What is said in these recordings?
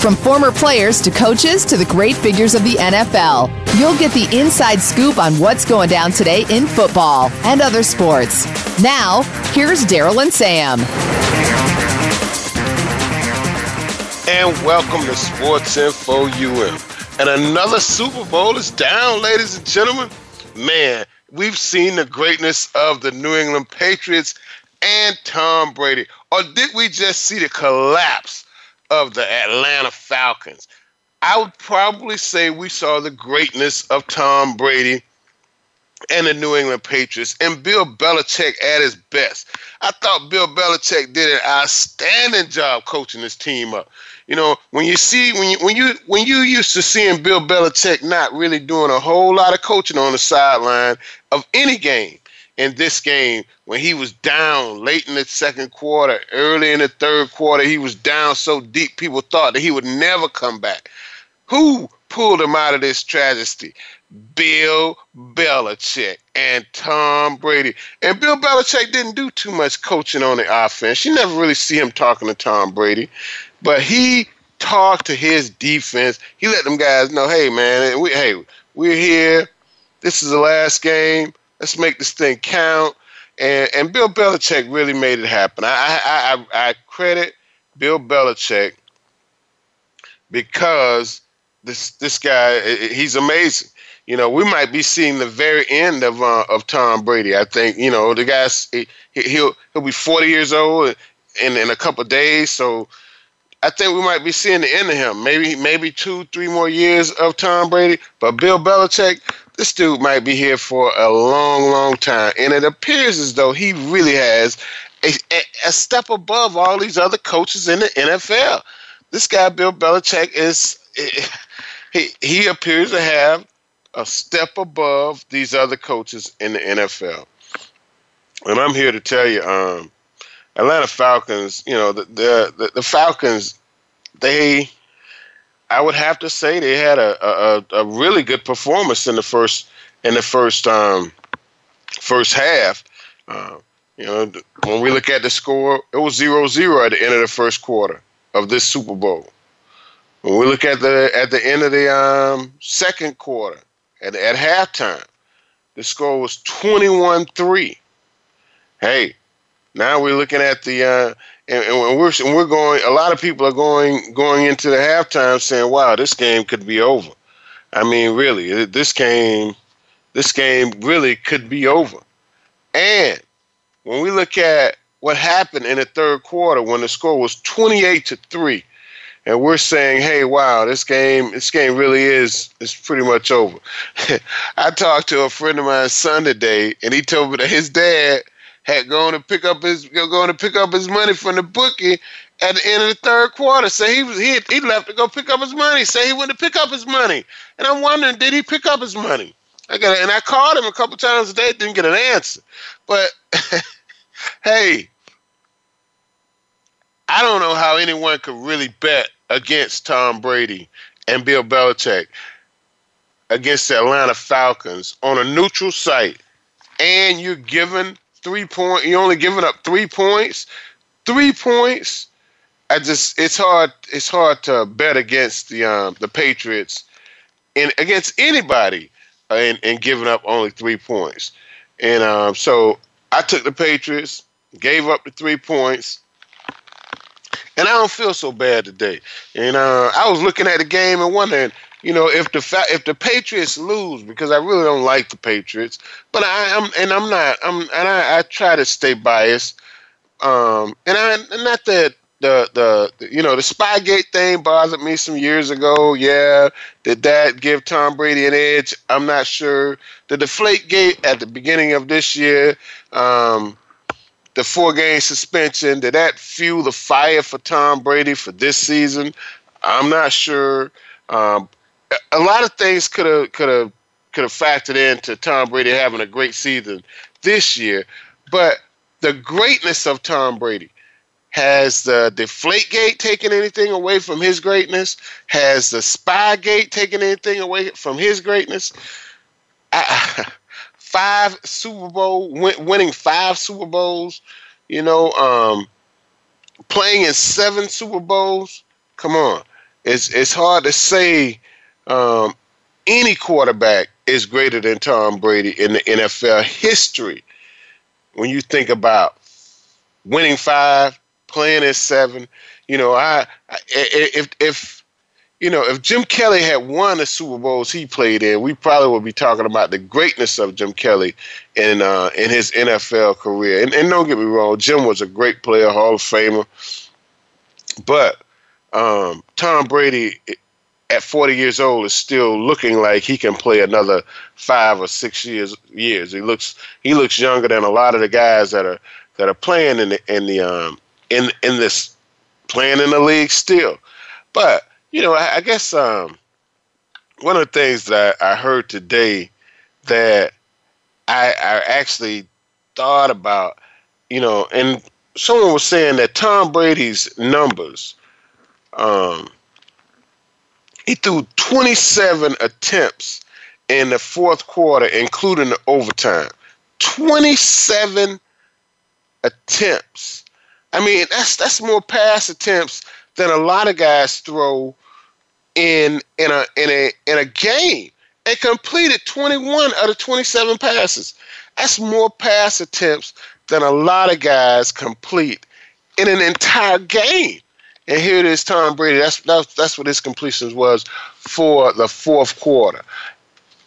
From former players to coaches to the great figures of the NFL, you'll get the inside scoop on what's going down today in football and other sports. Now, here's Daryl and Sam. And welcome to Sports Info UM. And another Super Bowl is down, ladies and gentlemen. Man, we've seen the greatness of the New England Patriots and Tom Brady. Or did we just see the collapse of the Atlanta Falcons? I would probably say we saw the greatness of Tom Brady and the New England Patriots and Bill Belichick at his best. I thought Bill Belichick did an outstanding job coaching this team up. You know, when you see when you when you when you used to seeing Bill Belichick not really doing a whole lot of coaching on the sideline of any game. In this game, when he was down late in the second quarter, early in the third quarter, he was down so deep people thought that he would never come back. Who pulled him out of this tragedy? Bill Belichick and Tom Brady. And Bill Belichick didn't do too much coaching on the offense. You never really see him talking to Tom Brady. But he talked to his defense. He let them guys know, hey man, we hey, we're here. This is the last game. Let's make this thing count. And and Bill Belichick really made it happen. I I I, I credit Bill Belichick because this this guy he's amazing. You know, we might be seeing the very end of uh, of Tom Brady. I think you know the guy's he, he'll he'll be 40 years old in in a couple days. So I think we might be seeing the end of him. Maybe maybe two three more years of Tom Brady. But Bill Belichick, this dude might be here for a long long time. And it appears as though he really has a, a, a step above all these other coaches in the NFL. This guy Bill Belichick is. He, he appears to have a step above these other coaches in the NFL. And I'm here to tell you, um, Atlanta Falcons, you know, the, the, the Falcons, they, I would have to say they had a, a, a really good performance in the first in the first um, first half. Uh, you know, when we look at the score, it was 0-0 at the end of the first quarter of this Super Bowl. When we look at the at the end of the um, second quarter, at, at halftime, the score was 21 3. Hey, now we're looking at the, uh, and, and, we're, and we're going, a lot of people are going, going into the halftime saying, wow, this game could be over. I mean, really, this game, this game really could be over. And when we look at what happened in the third quarter when the score was 28 to 3, and we're saying, "Hey, wow, this game, this game really is is pretty much over." I talked to a friend of mine's son today, and he told me that his dad had gone to pick up his going to pick up his money from the bookie at the end of the third quarter. Say he was he he left to go pick up his money. Say he went to pick up his money, and I'm wondering, did he pick up his money? I got and I called him a couple times a day, didn't get an answer. But hey, I don't know how anyone could really bet against Tom Brady and Bill Belichick against the Atlanta Falcons on a neutral site, and you're given three point. You're only giving up three points. Three points. I just it's hard. It's hard to bet against the um, the Patriots and against anybody and, and giving up only three points. And um, so I took the Patriots, gave up the three points and I don't feel so bad today. And uh, I was looking at the game and wondering, you know, if the fa- if the Patriots lose, because I really don't like the Patriots, but I, am and I'm not, I'm and I, I try to stay biased. Um, and I not that the, the the you know the Spygate thing bothered me some years ago. Yeah, did that give Tom Brady an edge? I'm not sure. The Deflate Gate at the beginning of this year, um, the four game suspension, did that fuel the fire for Tom Brady for this season? I'm not sure. Um, a lot of things could have could have could have factored into Tom Brady having a great season this year, but the greatness of Tom Brady has the deflate gate taken anything away from his greatness? Has the spy gate taken anything away from his greatness? I, five Super Bowl win, winning five Super Bowls, you know, um, playing in seven Super Bowls. Come on, it's it's hard to say um, any quarterback is greater than Tom Brady in the NFL history. When you think about winning five, playing in seven, you know, I, I if if you know if Jim Kelly had won the Super Bowls he played in, we probably would be talking about the greatness of Jim Kelly in uh, in his NFL career. And, and don't get me wrong, Jim was a great player, Hall of Famer, but um, Tom Brady at 40 years old is still looking like he can play another five or six years. Years he looks he looks younger than a lot of the guys that are that are playing in the in the um in in this playing in the league still. But you know, I, I guess um one of the things that I, I heard today that I, I actually thought about, you know, and someone was saying that Tom Brady's numbers um he threw 27 attempts in the fourth quarter, including the overtime. 27 attempts. I mean, that's that's more pass attempts than a lot of guys throw in in a in a in a game. And completed 21 out of 27 passes. That's more pass attempts than a lot of guys complete in an entire game. And here it is, Tom Brady. That's that's, that's what his completions was for the fourth quarter.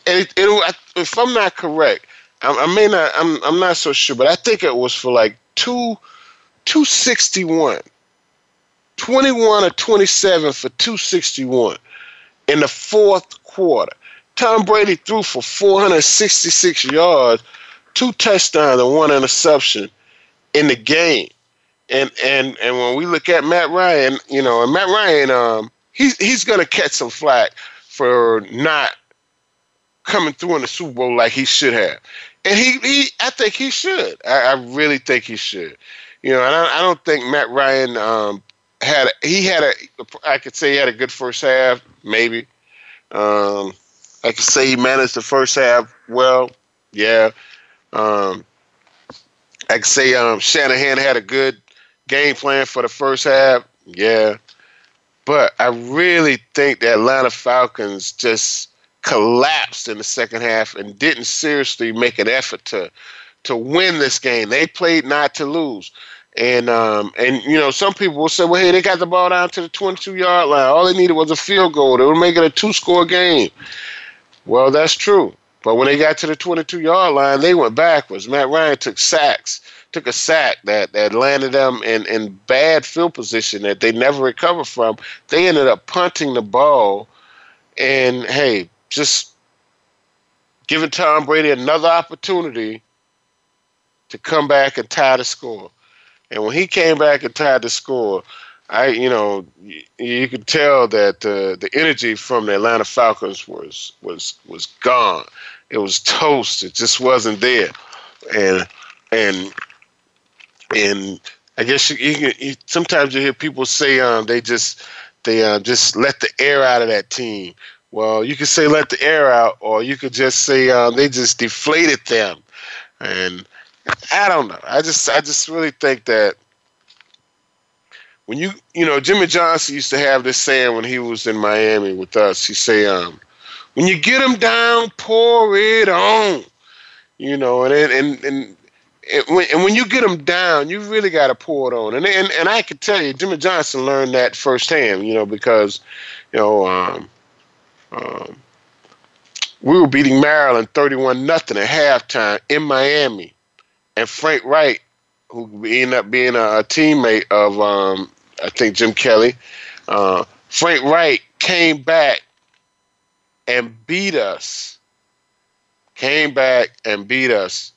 And it, it, if I'm not correct, I, I may not. I'm I'm not so sure, but I think it was for like two, two sixty one. 21 or 27 for 261 in the fourth quarter. Tom Brady threw for 466 yards, two touchdowns, and one interception in the game and and and when we look at Matt Ryan, you know, and Matt Ryan, um, he's he's gonna catch some flack for not coming through in the Super Bowl like he should have, and he he I think he should. I, I really think he should. You know, and I, I don't think Matt Ryan um, had a, he had a I could say he had a good first half, maybe. Um, I could say he managed the first half well, yeah. Um, I could say um, Shanahan had a good game plan for the first half, yeah. But I really think the Atlanta Falcons just collapsed in the second half and didn't seriously make an effort to to win this game. They played not to lose. And um, and you know, some people will say, well, hey, they got the ball down to the 22 yard line. All they needed was a field goal. They were making a two score game. Well, that's true. But when they got to the 22 yard line, they went backwards. Matt Ryan took sacks took a sack that, that landed them in, in bad field position that they never recovered from. They ended up punting the ball and hey, just giving Tom Brady another opportunity to come back and tie the score. And when he came back and tied the score, I, you know, you, you could tell that uh, the energy from the Atlanta Falcons was was was gone. It was toast. It just wasn't there. And and and I guess you, you, you, sometimes you hear people say um, they just they uh, just let the air out of that team. Well, you could say let the air out, or you could just say um, they just deflated them. And I don't know. I just I just really think that when you you know Jimmy Johnson used to have this saying when he was in Miami with us. He say um, when you get them down, pour it on. You know, and and and and when, and when you get them down, you really got to pour it on. And, and and I can tell you, Jimmy Johnson learned that firsthand. You know, because you know, um, Um, we were beating Maryland 31 nothing at halftime in Miami, and Frank Reich, who ended up being a, a teammate of um, I think Jim Kelly, uh, Frank Reich came back and beat us. Came back and beat us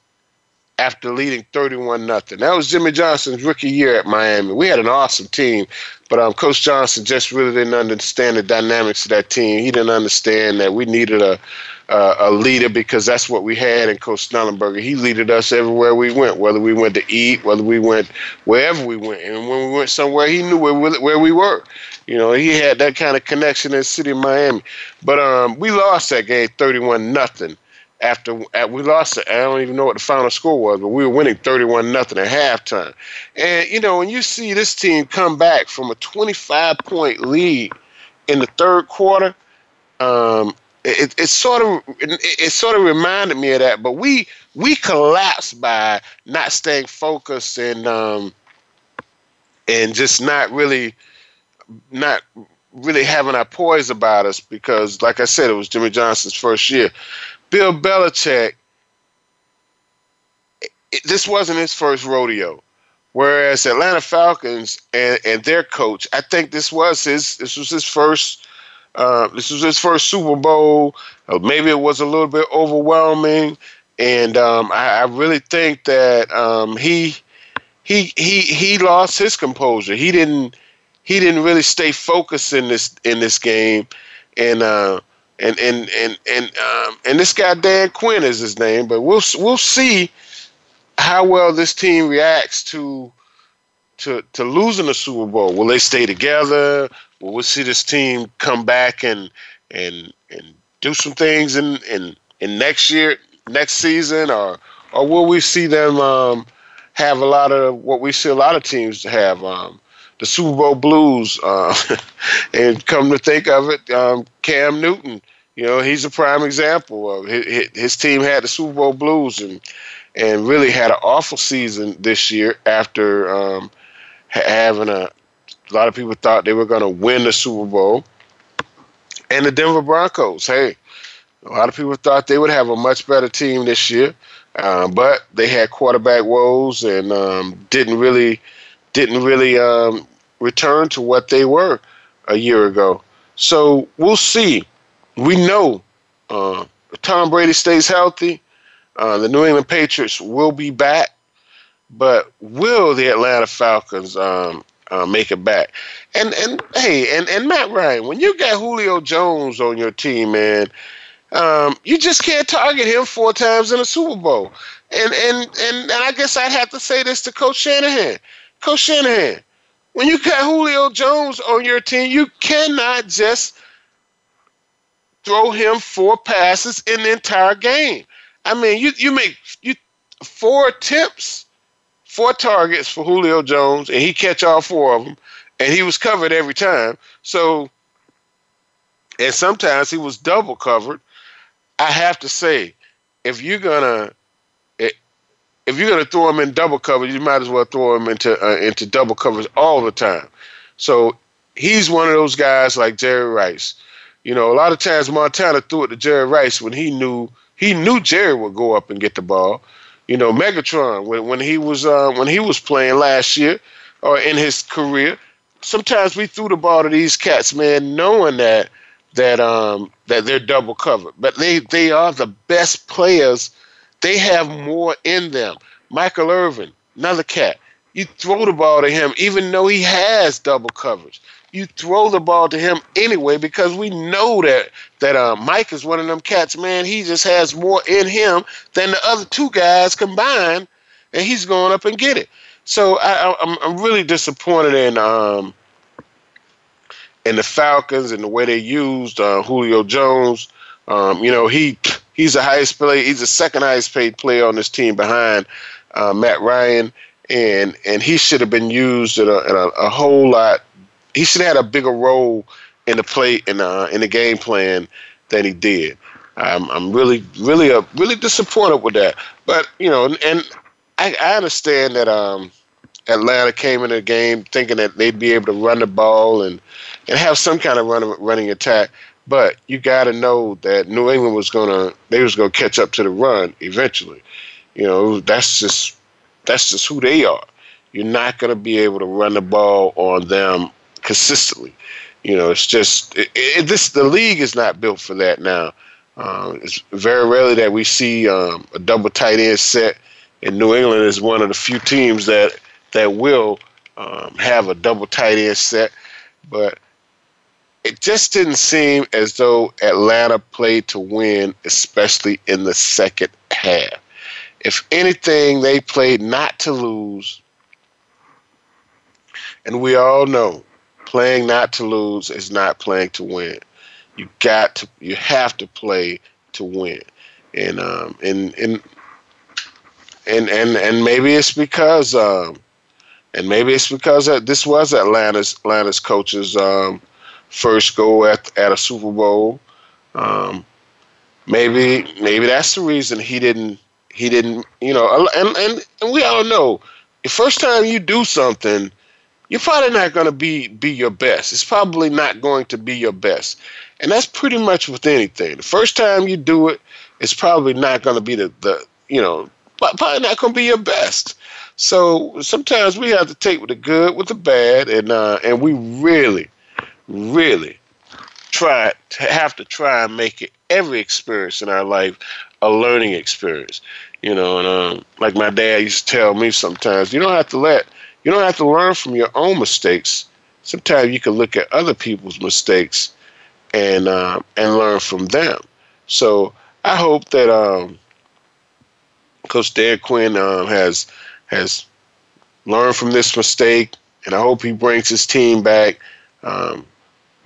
after leading 31 nothing. That was Jimmy Johnson's rookie year at Miami. We had an awesome team, but um, Coach Johnson just really didn't understand the dynamics of that team. He didn't understand that we needed a uh, a leader because that's what we had in Coach Schnellenberger. He leaded us everywhere we went, whether we went to eat, whether we went wherever we went. And when we went somewhere, he knew where, where we were. You know, he had that kind of connection in the city of Miami. But um, we lost that game 31 nothing after we lost it. I don't even know what the final score was, but we were winning 31 nothing at halftime. And you know, when you see this team come back from a 25 point lead in the third quarter, um, it, it sort of it, it sort of reminded me of that. But we we collapsed by not staying focused and um, and just not really not really having our poise about us because, like I said, it was Jimmy Johnson's first year. Bill Belichick, it, this wasn't his first rodeo. Whereas Atlanta Falcons and, and their coach, I think this was his this was his first uh, this was his first Super Bowl. Uh, maybe it was a little bit overwhelming, and um, I, I, really think that um, he he he he lost his composure. He didn't he didn't really stay focused in this in this game, and uh, and and and and um, and this guy Dan Quinn is his name, but we'll we'll see how well this team reacts to to to losing the Super Bowl. Will they stay together? Will we see this team come back and and and do some things in in in next year, next season, or or will we see them um, have a lot of what we see a lot of teams have? Um, the Super Bowl blues. Uh, and come to think of it, um, Cam Newton, you know, he's a prime example of his, his team had the Super Bowl blues and and really had an awful season this year after um, having a, a lot of people thought they were going to win the Super Bowl. And the Denver Broncos, hey, a lot of people thought they would have a much better team this year, um, but they had quarterback woes and um, didn't really didn't really um, return to what they were a year ago. So we'll see. We know uh, Tom Brady stays healthy. Uh, the New England Patriots will be back, but will the Atlanta Falcons um, uh, make it back? And and hey, and, and Matt Ryan, when you got Julio Jones on your team, man, um, you just can't target him four times in a Super Bowl. And and and and I guess I'd have to say this to Coach Shanahan. Coach Shanahan, when you got Julio Jones on your team, you cannot just throw him four passes in the entire game. I mean, you you make you four attempts, four targets for Julio Jones, and he catch all four of them, and he was covered every time. So, and sometimes he was double covered. I have to say, if you're gonna if you're going to throw him in double coverage, you might as well throw him into uh, into double coverage all the time. So he's one of those guys like Jerry Rice. You know, a lot of times Montana threw it to Jerry Rice when he knew he knew Jerry would go up and get the ball. You know, Megatron when when he was uh, when he was playing last year or in his career, sometimes we threw the ball to these cats, man, knowing that that um that they're double covered. But they they are the best players they have more in them. Michael Irvin, another cat. You throw the ball to him, even though he has double coverage. You throw the ball to him anyway because we know that that uh, Mike is one of them cats. Man, he just has more in him than the other two guys combined, and he's going up and get it. So I, am I'm, I'm really disappointed in um in the Falcons and the way they used uh, Julio Jones. Um, you know, he he's the highest player. He's the second highest paid player on this team behind uh, Matt Ryan, and and he should have been used in a, in a, a whole lot. He should have had a bigger role in the play in uh, in the game plan than he did. I'm I'm really really uh, really disappointed with that. But you know, and I, I understand that um, Atlanta came in the game thinking that they'd be able to run the ball and and have some kind of run, running attack. But you got to know that New England was gonna they was gonna catch up to the run eventually. You know, that's just that's just who they are. You're not gonna be able to run the ball on them consistently. You know, it's just it, it, this the league is not built for that now. Um, it's very rarely that we see um, a double tight end set, and New England is one of the few teams that that will um, have a double tight end set. But it just didn't seem as though Atlanta played to win, especially in the second half. If anything, they played not to lose. And we all know playing not to lose is not playing to win. You got to, you have to play to win. And um, and and and and and maybe it's because um, and maybe it's because this was Atlanta's Atlanta's coach's um, first go at at a Super Bowl. Um, maybe maybe that's the reason he didn't he didn't you know and and, and we all know the first time you do something you're probably not going to be be your best. It's probably not going to be your best. And that's pretty much with anything. The first time you do it it's probably not going to be the, the you know probably not going to be your best. So sometimes we have to take with the good with the bad and uh, and we really really try to have to try and make it every experience in our life a learning experience. You know, and um, like my dad used to tell me sometimes, you don't have to let you don't have to learn from your own mistakes. Sometimes you can look at other people's mistakes and uh, and learn from them. So I hope that um, Coach Dan Quinn um, has has learned from this mistake, and I hope he brings his team back um,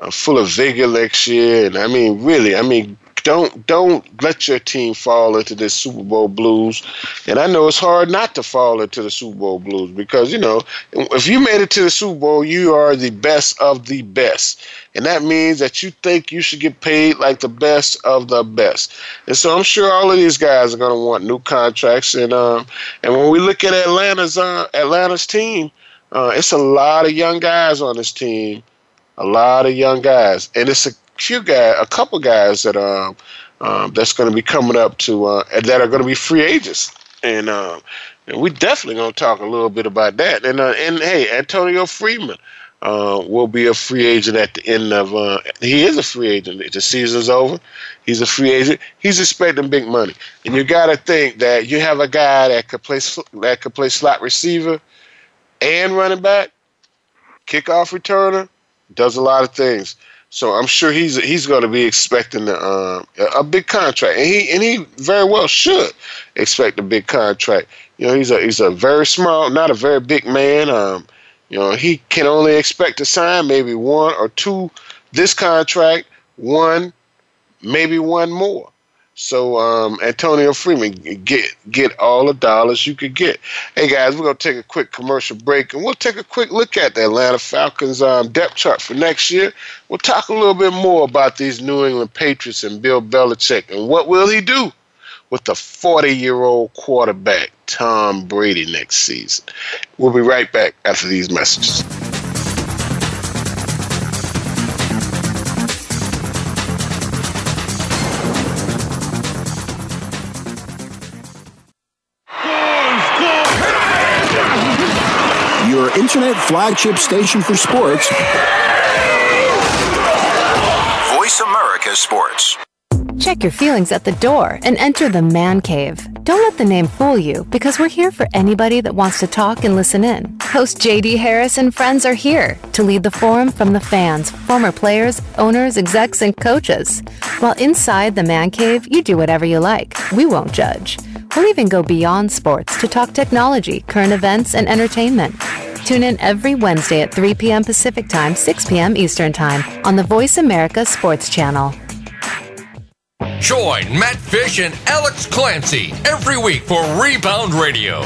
uh, full of vigor next year. And I mean, really, I mean, don't don't let your team fall into this Super Bowl blues. And I know it's hard not to fall into the Super Bowl blues because you know if you made it to the Super Bowl, you are the best of the best, and that means that you think you should get paid like the best of the best. And so I'm sure all of these guys are going to want new contracts. And um and when we look at Atlanta's uh, Atlanta's team, uh, it's a lot of young guys on this team, a lot of young guys, and it's a few guy, a couple guys that um, um that's going to be coming up to uh, that are going to be free agents, and um, and we definitely going to talk a little bit about that. And uh, and hey, Antonio Freeman. Uh, will be a free agent at the end of. Uh, he is a free agent. The season's over. He's a free agent. He's expecting big money, and you got to think that you have a guy that could play that could play slot receiver and running back, kickoff returner, does a lot of things. So I'm sure he's he's going to be expecting a, um, a big contract, and he and he very well should expect a big contract. You know, he's a he's a very small, not a very big man. Um, you know, he can only expect to sign maybe one or two this contract, one, maybe one more. So um, Antonio Freeman, get get all the dollars you could get. Hey guys, we're gonna take a quick commercial break, and we'll take a quick look at the Atlanta Falcons um, depth chart for next year. We'll talk a little bit more about these New England Patriots and Bill Belichick, and what will he do with the 40-year-old quarterback Tom Brady next season. We'll be right back after these messages. Internet flagship station for sports. Voice America Sports. Check your feelings at the door and enter the man cave. Don't let the name fool you because we're here for anybody that wants to talk and listen in. Host JD Harris and friends are here to lead the forum from the fans, former players, owners, execs, and coaches. While inside the man cave, you do whatever you like. We won't judge. We'll even go beyond sports to talk technology, current events, and entertainment. Tune in every Wednesday at 3 p.m. Pacific Time, 6 p.m. Eastern Time on the Voice America Sports Channel. Join Matt Fish and Alex Clancy every week for Rebound Radio.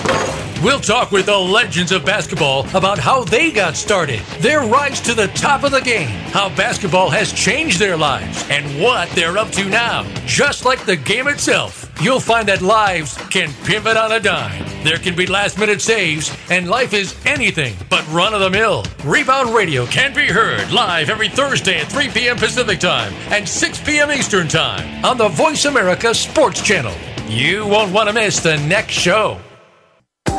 We'll talk with the legends of basketball about how they got started, their rise to the top of the game, how basketball has changed their lives, and what they're up to now, just like the game itself. You'll find that lives can pivot on a dime. There can be last minute saves, and life is anything but run of the mill. Rebound Radio can be heard live every Thursday at 3 p.m. Pacific Time and 6 p.m. Eastern Time on the Voice America Sports Channel. You won't want to miss the next show.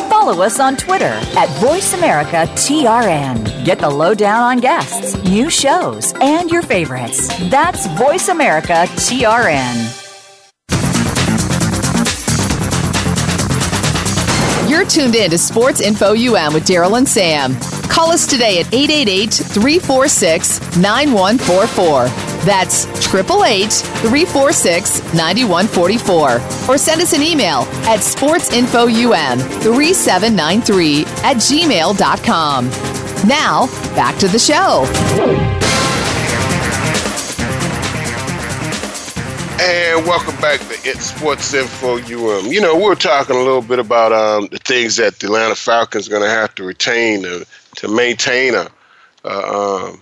Follow us on Twitter at VoiceAmericaTRN. Get the lowdown on guests, new shows, and your favorites. That's VoiceAmericaTRN. You're tuned in to Sports Info UM with Daryl and Sam. Call us today at 888 346 9144. That's 888 346 9144. Or send us an email at sportsinfoum3793 at gmail.com. Now, back to the show. And welcome back to It Sports Info UM. You know, we are talking a little bit about um, the things that the Atlanta Falcons going to have to retain to, to maintain a, uh, um,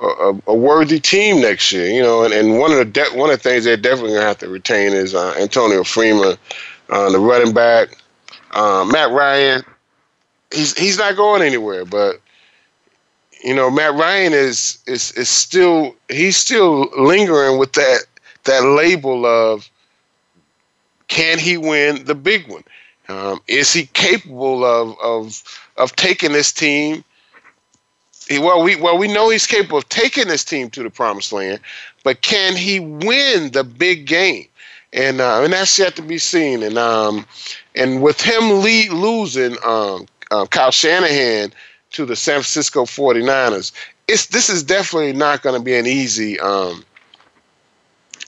a, a worthy team next year. You know, and, and one of the de- one of the things they're definitely going to have to retain is uh, Antonio Freeman, uh, the running back, uh, Matt Ryan. He's he's not going anywhere, but you know, Matt Ryan is is is still he's still lingering with that that label of can he win the big one? Um, is he capable of of of taking this team? He, well, we well we know he's capable of taking this team to the promised land, but can he win the big game? And uh, and that's yet to be seen. And um, and with him lead, losing um, uh, Kyle Shanahan to the San Francisco 49ers, it's this is definitely not going to be an easy um,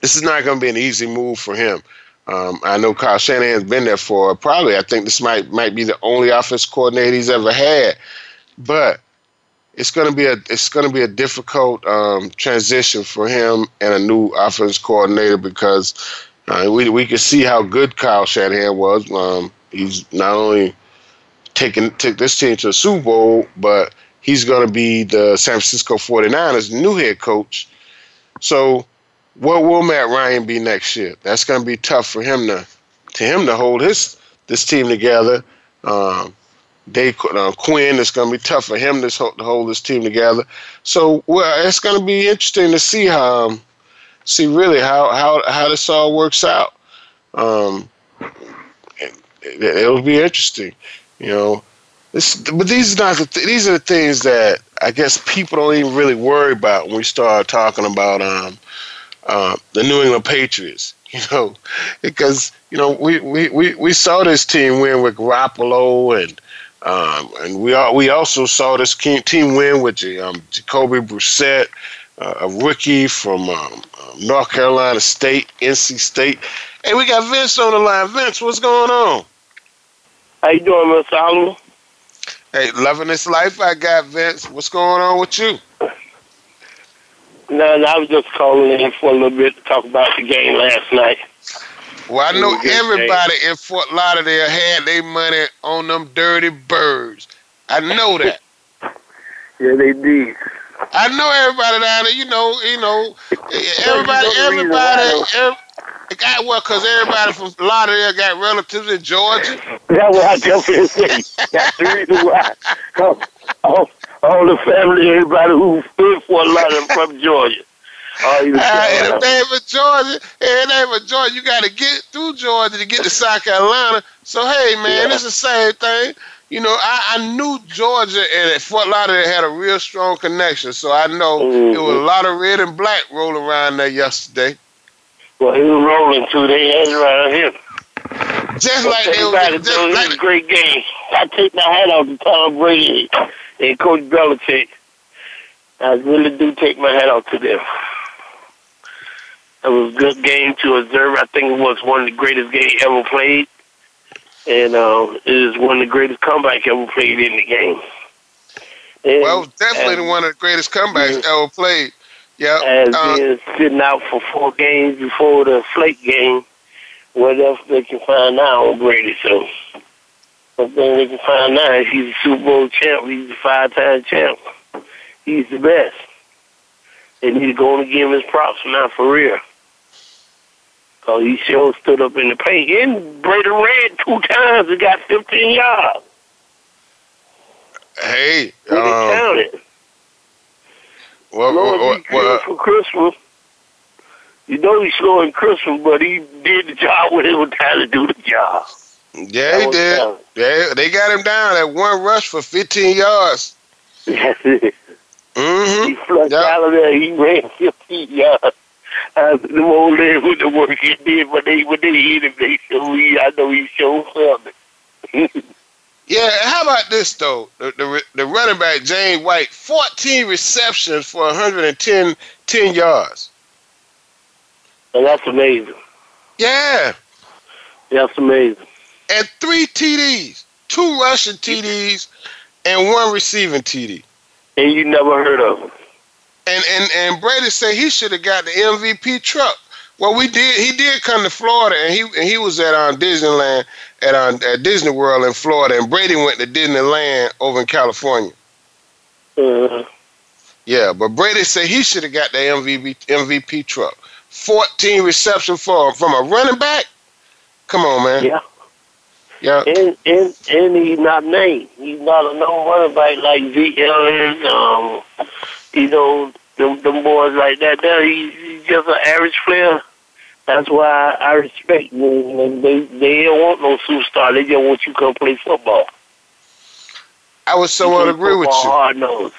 this is not going to be an easy move for him. Um, I know Kyle Shanahan's been there for probably. I think this might might be the only offense coordinator he's ever had, but it's going to be a it's going to be a difficult um, transition for him and a new offense coordinator because uh, we we can see how good Kyle Shanahan was. Um, he's not only taking took this team to the Super Bowl, but he's going to be the San Francisco 49ers new head coach. So what will Matt Ryan be next year? That's going to be tough for him to to him to hold his this team together. Um, Dave uh, Quinn, it's going to be tough for him to hold, to hold this team together. So, well, it's going to be interesting to see how, um, see really how how how this all works out. Um, it, it'll be interesting, you know. This, but these are not the th- these are the things that I guess people don't even really worry about when we start talking about um, uh, the New England Patriots. You know, because you know we, we, we, we saw this team win with Garoppolo and um, and we all, we also saw this team win with um, Jacoby Brissett, uh, a rookie from um, North Carolina State, NC State. Hey, we got Vince on the line. Vince, what's going on? How you doing, Mr. Oliver? Hey, loving this life I got, Vince. What's going on with you? No, no, I was just calling in for a little bit to talk about the game last night. Well, I know everybody in Fort Lauderdale had their money on them dirty birds. I know that. yeah, they did. I know everybody down there. You know, you know, everybody, everybody, everybody got well, cause everybody from Lauderdale got relatives in Georgia. That's what I just say. That's the reason why. Oh, Oh, all the family, everybody who in Fort Lauderdale from Georgia. Oh, uh, and if they from Georgia, and they from Georgia, you got to get through Georgia to get to South Carolina. So hey, man, yeah. it's the same thing. You know, I, I knew Georgia and Fort Lauderdale had a real strong connection, so I know mm-hmm. there was a lot of red and black rolling around there yesterday. Well, he was rolling too. They had it around here. Just like they was, just like was a great game. I take my hat off to Tom Brady and Coach Belichick. I really do take my hat off to them. It was a good game to observe. I think it was one of the greatest games ever played. And uh, it is one of the greatest comebacks ever played in the game. And, well, definitely one of the greatest comebacks yeah, ever played. Yeah. As uh, being sitting out for four games before the Flake game, what else they can find now on Brady? So but then they can find out he's a Super Bowl champ. He's a five-time champ. He's the best. They need to go and give him his props now for real. So he sure stood up in the paint. And Brady ran two times and got 15 yards. Hey, We didn't um, count it. well, Lord well, well, for Christmas. You know he's slow in Christmas, but he did the job when it was time to do the job. Yeah, he did. Yeah, they got him down at one rush for 15 yards. That's it. Mm-hmm. He flushed Yep. out of there. He ran 15 yards. The old lady with the work he did, but they when they hit him, they show he, I know he showed something. Yeah, how about this though? The, the the running back James White, 14 receptions for 110 10 yards. and that's amazing. Yeah, That's amazing. And three TDs, two rushing TDs, and one receiving TD. And you never heard of him. And and and Brady said he should have got the MVP truck. Well, we did. He did come to Florida, and he and he was at um, Disneyland at um, at Disney World in Florida, and Brady went to Disneyland over in California. Uh, Yeah, but Brady said he should have got the MVP MVP truck. 14 reception for from a running back. Come on, man. yeah. Yeah. And and and he's not named. He's not a known running back like Ellis, um, you know, them, them boys like that. There, he's, he's just an average player. That's why I respect them. They they don't want no superstar. They just want you to come play football. I would so agree with you. Hard nose,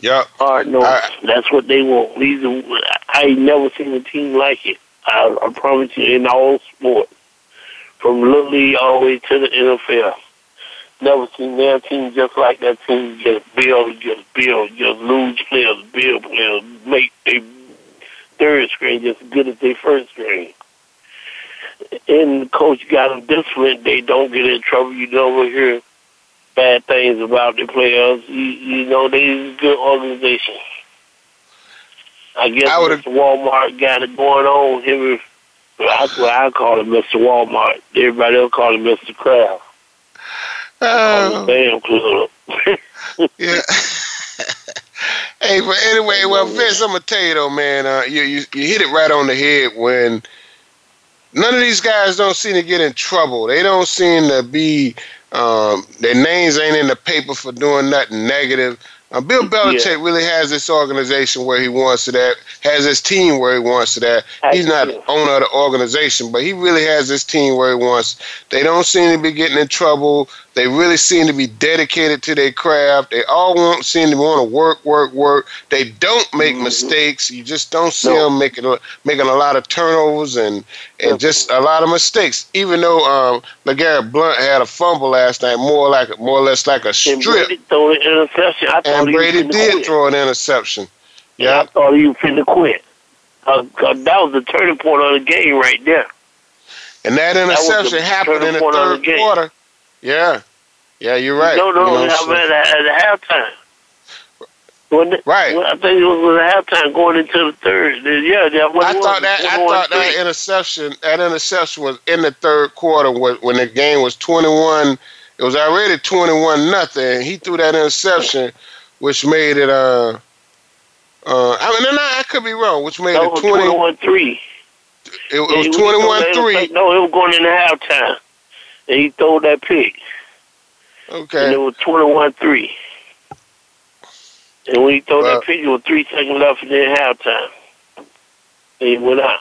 Yeah. hard nose. I- That's what they want. These are, I ain't never seen a team like it. I, I promise you, in all sports, from little league all the way to the NFL. Never seen their team just like that team. Just build, just build, just lose players, build players, make they third string just as good as their first string. And the coach got them disciplined. They don't get in trouble. You never hear bad things about the players. You, you know, they're a good organization. I guess I. Walmart got it going on. Him, that's what I call him, Mr. Walmart. Everybody else call him Mr. Kraft. Oh, Damn club. yeah. hey, but anyway, well, Vince, I'm gonna tell you though, man. Uh, you, you you hit it right on the head when none of these guys don't seem to get in trouble. They don't seem to be. Um, their names ain't in the paper for doing nothing negative. Uh, Bill Belichick really has this organization where he wants it at, has his team where he wants it at. He's not the owner of the organization, but he really has his team where he wants. They don't seem to be getting in trouble. They really seem to be dedicated to their craft. They all want seem to want to work, work, work. They don't make mistakes. You just don't see No. them making a, making a lot of turnovers and and just a lot of mistakes. Even though um, LeGarrette Blount had a fumble last night, more like more or less like a And strip, Brady threw an interception. I and Brady did quit. throw an interception. Yeah, I thought he was finna quit. Uh, 'cause that was the turning point of the game right there. and that the interception happened in the turning point of the third game. quarter. Yeah, yeah, you're right. No, no, You know, I mean, at, at halftime. When Right. Well, I think it was at halftime going into the third. Yeah, that what I was. thought that I was thought that interception that interception was in the third quarter when, when the game was twenty one. It was already twenty one nothing. He threw that interception, which made it uh uh. I mean, no, I could be wrong. Which made That it twenty. 21 3. It, it was twenty one three. No, it was going into halftime. And he threw that pick. Okay. And it was 21 3. And when he threw that pick, it was three seconds left and then halftime. And he went out.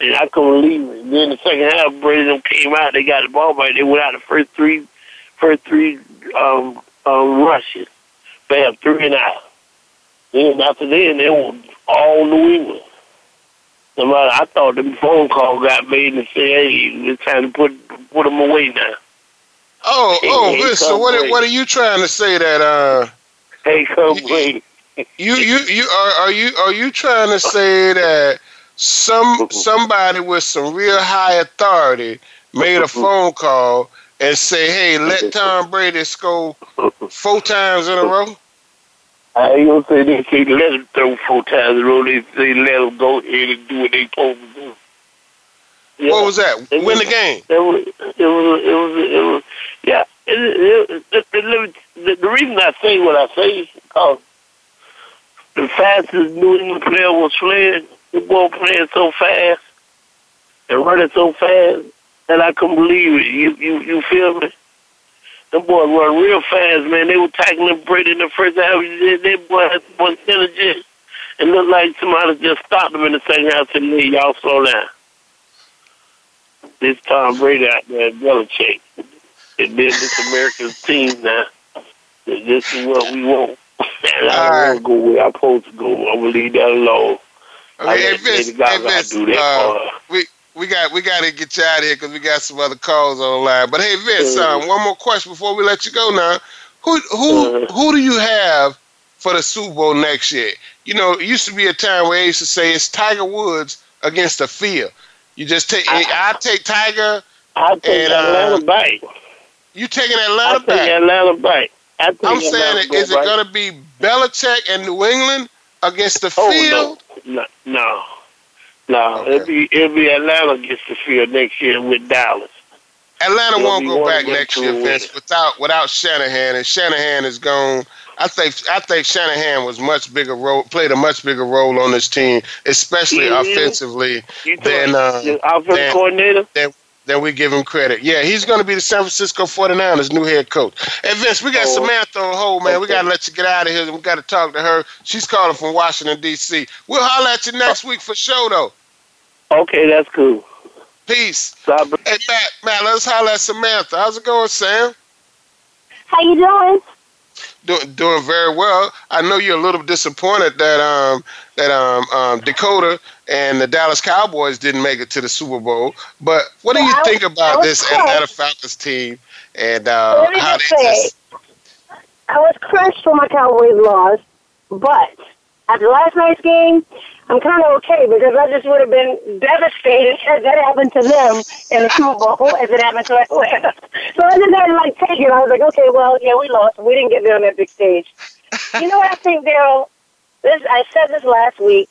And I couldn't believe it. Then the second half, Brady them came out. They got the ball back. They went out the first three, first three um, um, rushes. Bam, three and out. Then after then, they were all New England. Somebody, I thought the phone call got made and said, "Hey, it's time to put put them away now." Oh, oh, Hey, So what? are- What are you trying to say that uh? Hey, come You-. You you you are are you are you trying to say that some somebody with some real high authority made a phone call and say, "Hey, let Tom Brady score four times in a row"? I ain't gonna say they say let him throw four times in a row. They say let him go ahead and do what they supposed to do. Yeah. What was that? It Win was- the game. It was, it was, it was, it was, yeah. It, it, it, it, the, the reason I say what I say, because the fastest New England player was playing, the ball playing so fast, and running so fast that I couldn't believe it. You you you feel me? Them boys run real fast, man. They were tackling Brady in the first half. They, they boy had one energy. It looked like somebody just stopped them in the second half and said, y'all slow down. This Tom Brady out there, Belichick. And then this America's team now. This is what we want. And I don't want to go where I'm supposed to go. I'm going to leave that alone. Okay, hey, Vince, hey, Vince uh, we, we got we got to get you out of here because we got some other calls on the line. But hey, Vince, mm-hmm. um, one more question before we let you go. Now, who who mm-hmm. who do you have for the Super Bowl next year? You know, it used to be a time where they used to say it's Tiger Woods against the field. You just take I, I take Tiger. I take and, Atlanta uh, back. You taking Atlanta I back? Atlanta back. I am saying, is it going to be Belichick and New England against the oh, field? No, no, no. Okay. It'll be it'll be Atlanta against the field next year with Dallas. Atlanta it'll won't go back next year, Vince, without without Shanahan, and Shanahan is gone. I think I think Shanahan was much bigger role, played a much bigger role on this team, especially yeah, offensively than uh, offensive than, coordinator. Than, than we give him credit. Yeah, he's going to be the San Francisco 49ers new head coach. Hey, Vince, we got oh. Samantha on hold, man. Okay. We got to let you get out of here. We got to talk to her. She's calling from Washington, D.C. We'll holler at you next week for sure, though. Okay, that's cool. Peace. Hey, Matt, Matt, let's holler at Samantha. How's it going, Sam? How you doing? Doing doing very well. I know you're a little disappointed that um that um, um Dakota and the Dallas Cowboys didn't make it to the Super Bowl. But what do you think about this Atlanta Falcons team and uh, how they just? I was crushed when my Cowboys lost, but after last night's game, I'm kind of okay because I just would have been devastated had that happened to them in the Super Bowl as it happened to Atlanta. So I just had to like take it. I was like, okay, well, yeah, we lost. We didn't get there on that big stage. you know what I think, Daryl? This I said this last week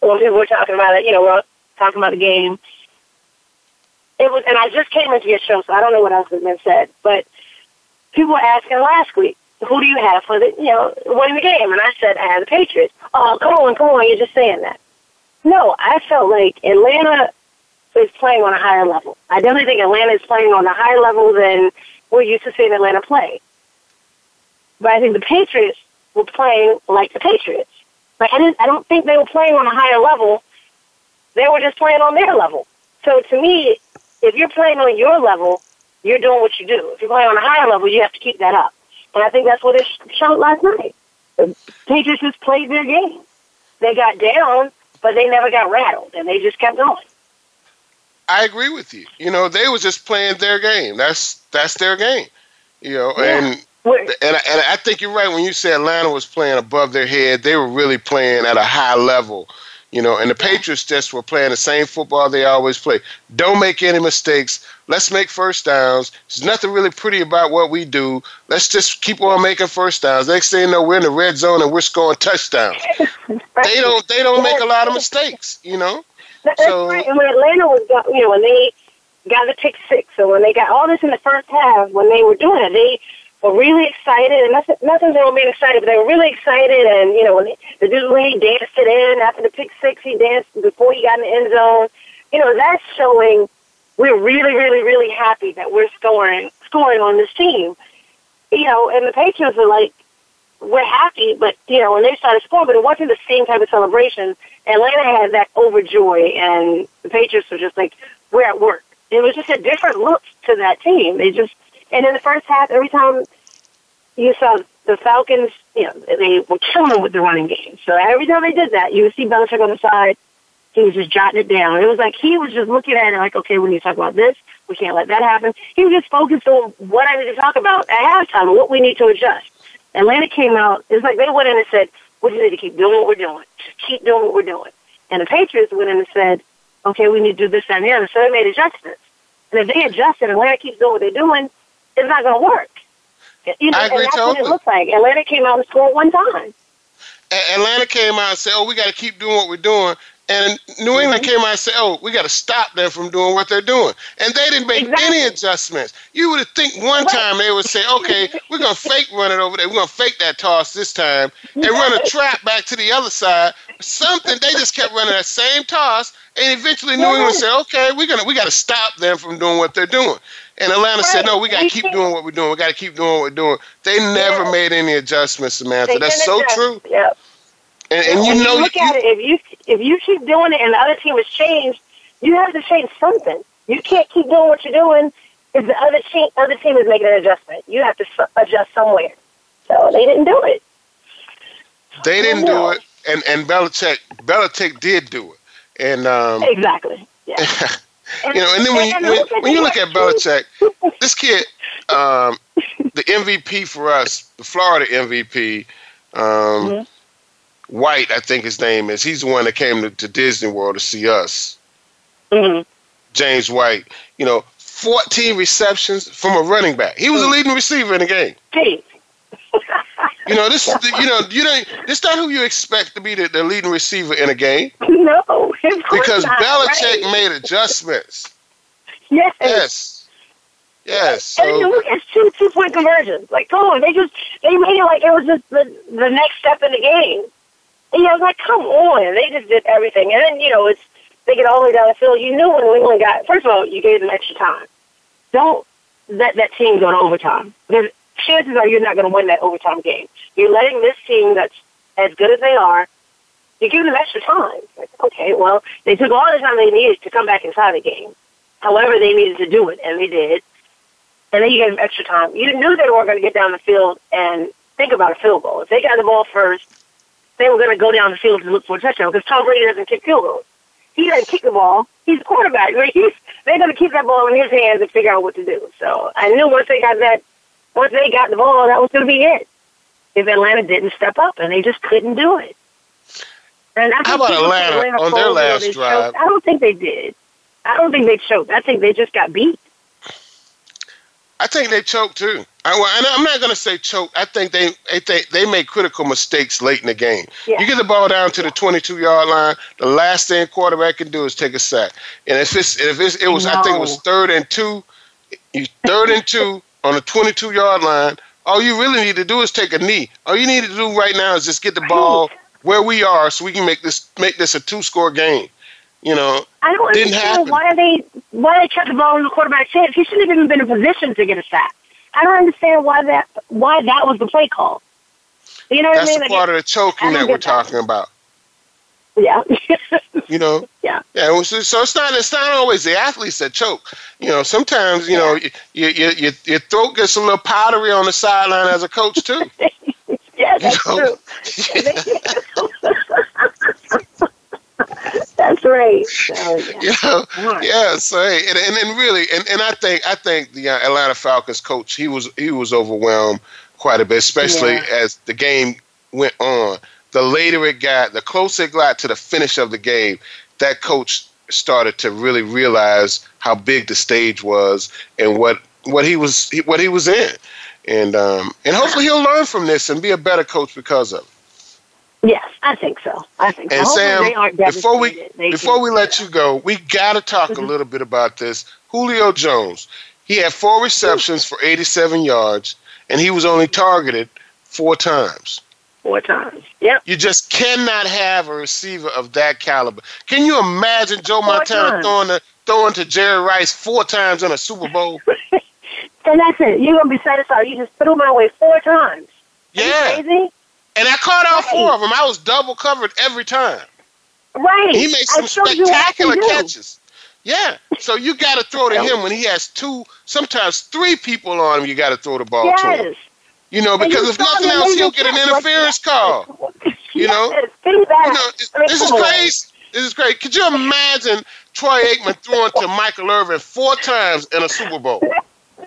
when people were talking about it. You know, we're talking about the game. It was, and I just came into your show, so I don't know what else has been said. But people were asking last week, who do you have for the, you know, winning the game? And I said, I have the Patriots. Oh, come on, come on, you're just saying that. No, I felt like Atlanta is playing on a higher level. I definitely think Atlanta is playing on a higher level than we're used to seeing Atlanta play. But I think the Patriots were playing like the Patriots. But I, didn't, I don't think they were playing on a higher level. They were just playing on their level. So to me, if you're playing on your level, you're doing what you do. If you're playing on a higher level, you have to keep that up. And I think that's what it showed last night. The Patriots just played their game. They got down, but they never got rattled, and they just kept going. I agree with you. You know, they was just playing their game. That's that's their game. You know, yeah. and and and I think you're right when you say Atlanta was playing above their head. They were really playing at a high level. You know, and the Patriots just were playing the same football they always play. Don't make any mistakes. Let's make first downs. There's nothing really pretty about what we do. Let's just keep on making first downs. Next thing you know, we're in the red zone and we're scoring touchdowns. they don't they don't make a lot of mistakes, you know. That's so, right. And when Atlanta was, you know, when they got the pick six, or when they got all this in the first half, when they were doing it, they were really excited, and nothing, nothing's wrong being excited, but they were really excited, and, you know, when they, the dude, when he danced it in after the pick six, he danced before he got in the end zone, you know, that's showing we're really, really, really happy that we're scoring, scoring on this team. You know, and the Patriots are like, we're happy, but, you know, when they started scoring, but it wasn't the same type of celebration. Atlanta had that overjoy, and the Patriots were just like, we're at work. It was just a different look to that team. They just, and in the first half, every time you saw the Falcons, you know, they were killing them with the running game. So every time they did that, you would see Belichick on the side. He was just jotting it down. It was like he was just looking at it like, okay, we need to talk about this. We can't let that happen. He was just focused on what I need to talk about at halftime what we need to adjust. Atlanta came out. It's like they went in and said, we just need to keep doing what we're doing. Just keep doing what we're doing. And the Patriots went in and said, okay, we need to do this, that, and the other. So they made adjustments. And if they adjusted, and Atlanta keeps doing what they're doing, it's not going to work. You know, I agree and that's totally. what it looks like. Atlanta came out and scored one time. Atlanta came out and said, "Oh, we got to keep doing what we're doing," And New mm-hmm. England came out and said, "Oh, we got to stop them from doing what they're doing," and they didn't make Exactly. any adjustments. You would think one Right. time they would say, "Okay, we're gonna fake run it over there. We're gonna fake that toss this time and run a trap back to the other side." Something they just kept running that same toss, and eventually New England said, "Okay, we're gonna we got to stop them from doing what they're doing." And Atlanta said, "No, we got to keep doing what we're doing. We got to keep doing what we're doing." They never Yes. made any adjustments, Samantha. They That's so adjust. true. Yeah. And, and you When know, you look you- at it, if you if you keep doing it and the other team has changed, you have to change something. You can't keep doing what you're doing if the other team other team is making an adjustment. You have to s- adjust somewhere. So they didn't do it. They didn't do it, and and Belichick Belichick did do it, and um, Exactly. Yeah. you know, and then when you, when, look at when you look at Belichick, this kid, um, the MVP for us, the Florida MVP, um, Mhm. White, I think his name is. He's the one that came to, to Disney World to see us. hmm James White, you know, 14 receptions from a running back. He was Mm. a leading receiver in the game. Gee. You know, this, you know, you don't. This not who you expect to be the, the leading receiver in a game no, because not, Belichick right. made adjustments. Yes. Yes. Yes. And So look, it's two two point conversions. Like, come on, they just they made it like it was just the the next step in the game. And yeah, I was like, come on, they just did everything. And then you know, it's they get all the way down the field. You knew when New England got first of all, you gave them extra time. Don't let that team go to overtime. Because chances are you're not going to win that overtime game. You're letting this team that's as good as they are. You're giving them extra time. Like, okay, well, they took all the time they needed to come back inside the game. However, they needed to do it, and they did and then you gave them extra time. You knew they weren't going to get down the field and think about a field goal. If they got the ball first, they were going to go down the field to look for a touchdown because Tom Brady doesn't kick field goals. He doesn't kick the ball. He's a quarterback. Right? He's, they're going to keep that ball in his hands and figure out what to do. So I knew once they got that, once they got the ball, that was going to be it. If Atlanta didn't step up, and they just couldn't do it. And I How about say Atlanta on their last drive? choked. I don't think they did. I don't think they choked. I think they just got beat. I think they choked too. I, and I'm not going to say choke. I think they, they they make critical mistakes late in the game. Yeah. You get the ball down to the 22 yard line. The last thing quarterback can do is take a sack. And if it's if it's, it was I think it was third and two, you third and two on the 22 yard line. All you really need to do is take a knee. All you need to do right now is just get the ball where we are, so we can make this make this a two score game. You know, I don't understand happen. why they why they kept the ball in the quarterback's hands. He shouldn't have even been in position to get a sack. I don't understand why that why that was the play call. You know what that's I the mean? part of the choking that we're get that. talking about. yeah. You know. Yeah. Yeah. So it's not it's not always the athletes that choke. You know, sometimes you know your your your your throat gets a little powdery on the sideline as a coach too. yeah, that's You know? true. that's right. So, yeah. Right. yeah. So hey, and, and and really, and, and I think I think the uh, Atlanta Falcons coach he was he was overwhelmed quite a bit, especially Yeah. as the game went on. The later it got, the closer it got to the finish of the game, that coach started to really realize how big the stage was and what what he was what he was in, and um, and hopefully he'll learn from this and be a better coach because of it. Yes, I think so. I think so. And Hopefully Sam, they aren't before we. They before we let you go, we got to talk Mm-hmm. a little bit about this. Julio Jones, he had four receptions for 87 yards, and he was only targeted four times. four times. Yep. You just cannot have a receiver of that caliber. Can you imagine Joe Four Montana times. throwing to, throwing to Jerry Rice four times in a Super Bowl? And that's it. You're gonna be satisfied. You just threw my way four times. Are Yeah, crazy? And I caught all Right. four of them. I was double covered every time. Right. He made some showed you what I spectacular catches. Yeah. So you got to throw to him when he has two, sometimes three people on him. You got to throw the ball to him. Yes. You know, because you if nothing else, he'll get an interference call. You know? Yes. You know, this is crazy. This is great. Could you imagine Troy Aikman throwing to Michael Irvin four times in a Super Bowl?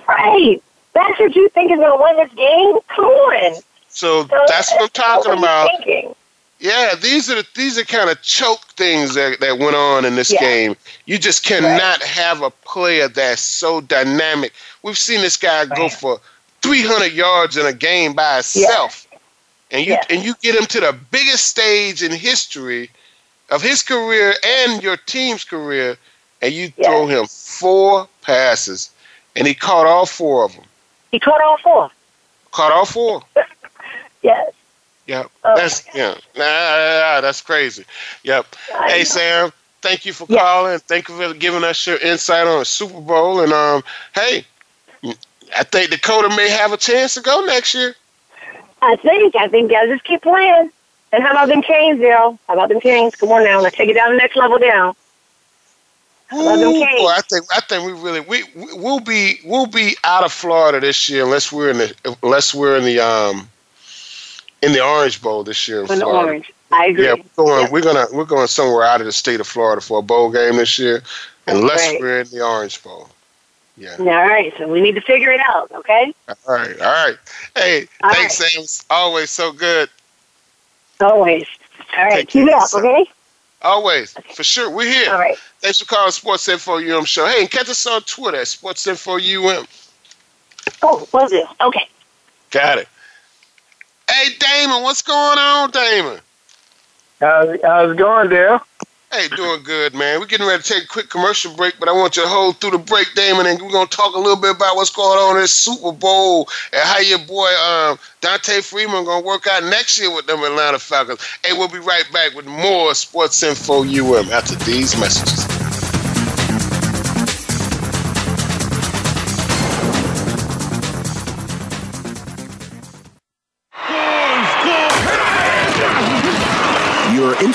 Right. That's what you think is going to win this game? Come on. So So that's what I'm talking what about. Thinking? Yeah, these are the, these are kind of choke things that, that went on in this Yeah. game. You just cannot have a player that's so dynamic. We've seen this guy go for 300 yards in a game by himself, and you Yeah. and you get him to the biggest stage in history, of his career and your team's career, and you throw him four passes, and he caught all four of them. He caught all four. Caught all four. yes. Yep. Oh that's yeah. Nah, that's crazy. Yep. I hey know. Sam, thank you for yes. calling. Thank you for giving us your insight on the Super Bowl. And um, hey, I think Dakota may have a chance to go next year. I think. I think they'll just keep playing. And how about them Canes, Daryl? How about them Canes? Come on now, let's take it down the next level down. Ooh, boy, I think I think we really we we'll be we'll be out of Florida this year unless we're in the unless we're in the um in the Orange Bowl this year in, in Florida. Orange. I agree. Yeah, we're going, yeah. we're gonna we're going somewhere out of the state of Florida for a bowl game this year, unless right. we're in the Orange Bowl. Yeah. All right, so we need to figure it out, okay? All right, all right. Hey, all thanks, right. Sam. Always so good. Always. All right, Take keep it up, okay? Always, okay. for sure. We're here. All right. Thanks for calling Sports Info UM Show. Hey, and catch us on Twitter at Sports Info UM. Oh, will do. Okay. Got it. Hey, Damon, what's going on, Damon? How's, how's it going, Dale? Hey, doing good, man. We're getting ready to take a quick commercial break, but I want you to hold through the break, Damon, and we're going to talk a little bit about what's going on in this Super Bowl and how your boy um, Devonta Freeman going to work out next year with them Atlanta Falcons. Hey, we'll be right back with more Sports Info UM after these messages.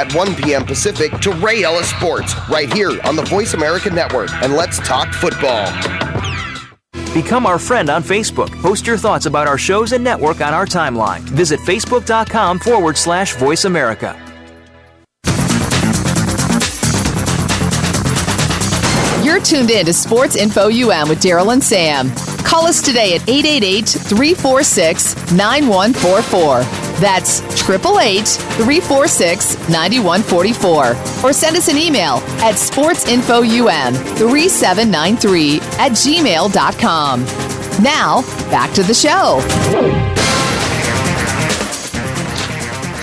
at 1 p.m. Pacific to Ray Ellis Sports right here on the Voice America Network. And let's talk football. Become our friend on Facebook. Post your thoughts about our shows and network on our timeline. Visit facebook.com forward slash voice America. You're tuned in to Sports Info UM with Daryl and Sam. Call us today at 888 346 9144. That's 888 346 9144. Or send us an email at sportsinfoum3793 at gmail.com. Now, back to the show.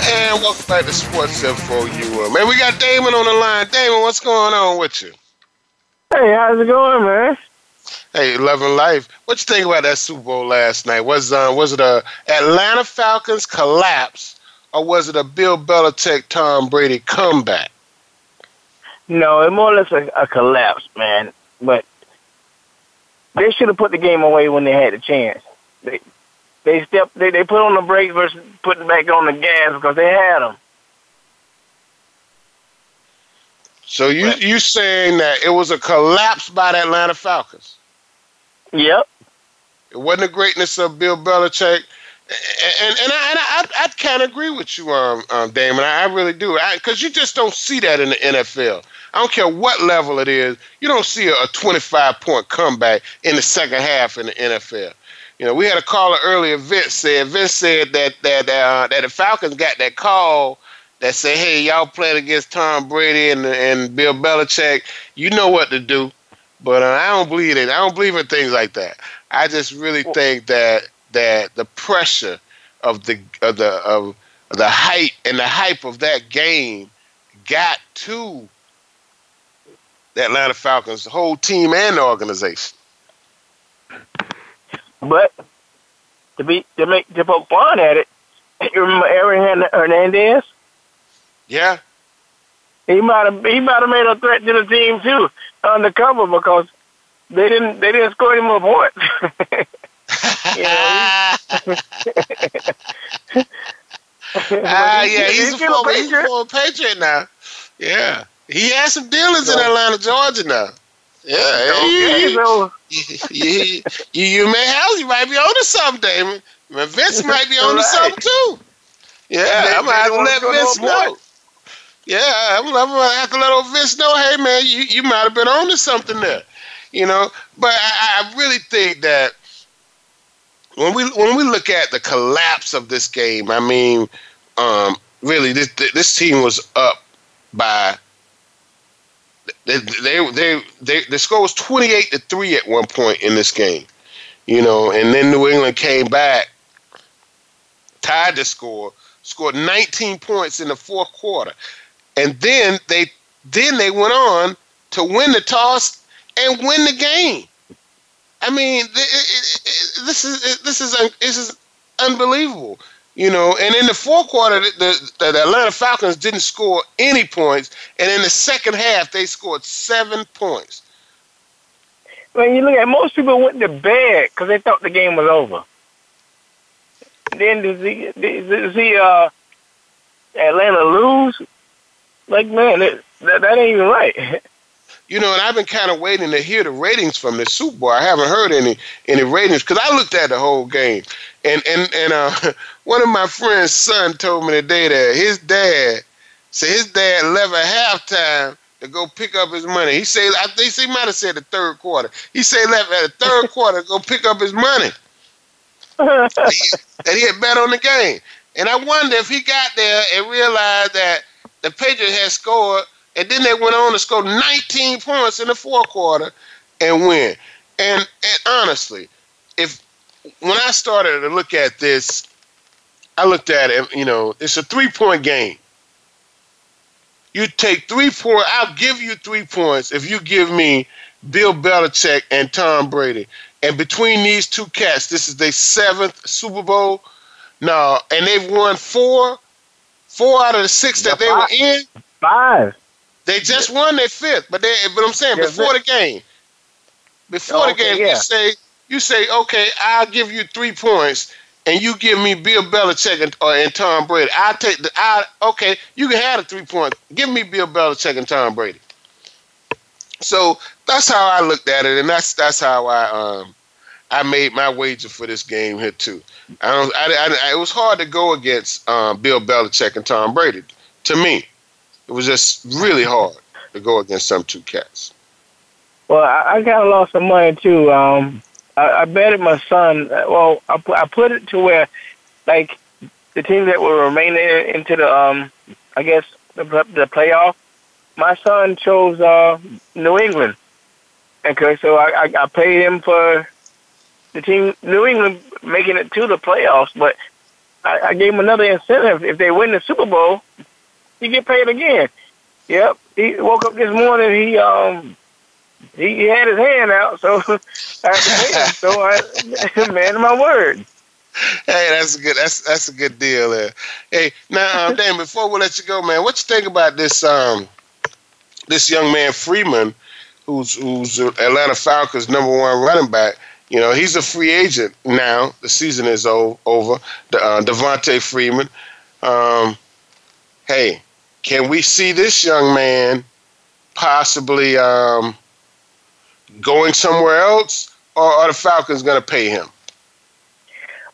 And welcome back to Sports Info UM. Man, we got Damon on the line. Damon, what's going on with you? Hey, how's it going, man? Hey, loving life. What you think about that Super Bowl last night? Was uh, was it a Atlanta Falcons collapse, or was it a Bill Belichick Tom Brady comeback? No, it more or less a, a collapse, man. But they should have put the game away when they had the chance. They they stepped they, they put on the brakes versus putting back on the gas because they had them. So you you saying that it was a collapse by the Atlanta Falcons? Yep. It wasn't the greatness of Bill Belichick. And and I, and I, I kind of agree with you, um, um, Damon. I, I really do, because you just don't see that in the NFL. I don't care what level it is. You don't see a, a 25 point comeback in the second half in the NFL. You know, we had a caller earlier. Vince said Vince said that that uh, that the Falcons got that call that said, "Hey, y'all playing against Tom Brady and and Bill Belichick. You know what to do." But uh, I don't believe it. I don't believe in things like that. I just really think that that the pressure of the of the of the height and the hype of that game got to the Atlanta Falcons, the whole team and the organization. But to be to make to poke fun at it, you remember Aaron Hernandez? Yeah. He might have he might have made a threat to the team too undercover because they didn't they didn't score any more points. Ah, yeah, he's, a former, he's a former Patriot now. Yeah, he has some dealings in Atlanta, Georgia now. Yeah, you, you, you, you, you may have you might be on to something. Vince might be on to something too. Yeah, I'm gonna have to let Vince know. Yeah, I'm, I'm, gonna have to let old Vince know. Hey, man, you, you might have been on to something there. You know, but I, I really think that when we when we look at the collapse of this game, I mean, um, really, this this team was up by they they they, they the score was twenty eight to three at one point in this game, you know, and then New England came back, tied the score, scored nineteen points in the fourth quarter, and then they then they went on to win the toss and win the game. I mean, this is this is this is unbelievable, you know. And in the fourth quarter, the, the, the Atlanta Falcons didn't score any points, and in the second half, they scored seven points. When you look at most people went to bed because they thought the game was over. Then to see, to see uh, Atlanta lose, like man, it, that that ain't even right. You know, and I've been kind of waiting to hear the ratings from the Super Bowl. I haven't heard any any ratings because I looked at the whole game, and and and uh, one of my friend's son told me today that his dad said his dad left at halftime to go pick up his money. He said I think he might have said the third quarter. He said left at the third quarter to go pick up his money. that, he, that he had bet on the game, and I wonder if he got there and realized that the Patriots had scored and then they went on to score 19 points in the fourth quarter and win. And and honestly, if when I started to look at this, I looked at it, you know, it's a three point game. You take three points, I'll give you three points if you give me Bill Belichick and Tom Brady. And between these two cats, this is their seventh Super Bowl. No, and they've won four, four out of the six that they were in. Five. They just won their fifth, but they but I'm saying before the game, before oh, the game, yeah. you say you say okay, I'll give you three points, and you give me Bill Belichick and, uh, and Tom Brady. I'll take the I okay, you can have the three points. Give me Bill Belichick and Tom Brady. So that's how I looked at it, and that's that's how I um I made my wager for this game here too. I don't I, I it was hard to go against um, Bill Belichick and Tom Brady to me. It was just really hard to go against some two cats. Well, I, I kind of lost some money too. Um, I, I betted my son. Well, I, I put it to where, like, the teams that were remaining into the, um, I guess the the playoff. My son chose uh, New England. Okay, so I, I I paid him for the team New England making it to the playoffs, but I, I gave him another incentive. If they win the Super Bowl, he get paid again. Yep. He woke up this morning. He um he, he had his hand out, so I had to pay him. So I man my word. Hey, that's a good. That's that's a good deal there. Hey, now, um, Dan, before we let you go, man, what you think about this um this young man Freeman, who's who's Atlanta Falcons number one running back? You know, he's a free agent now. The season is o- over. Uh, Devonta Freeman. Um, hey, can we see this young man possibly um, going somewhere else, or are the Falcons going to pay him?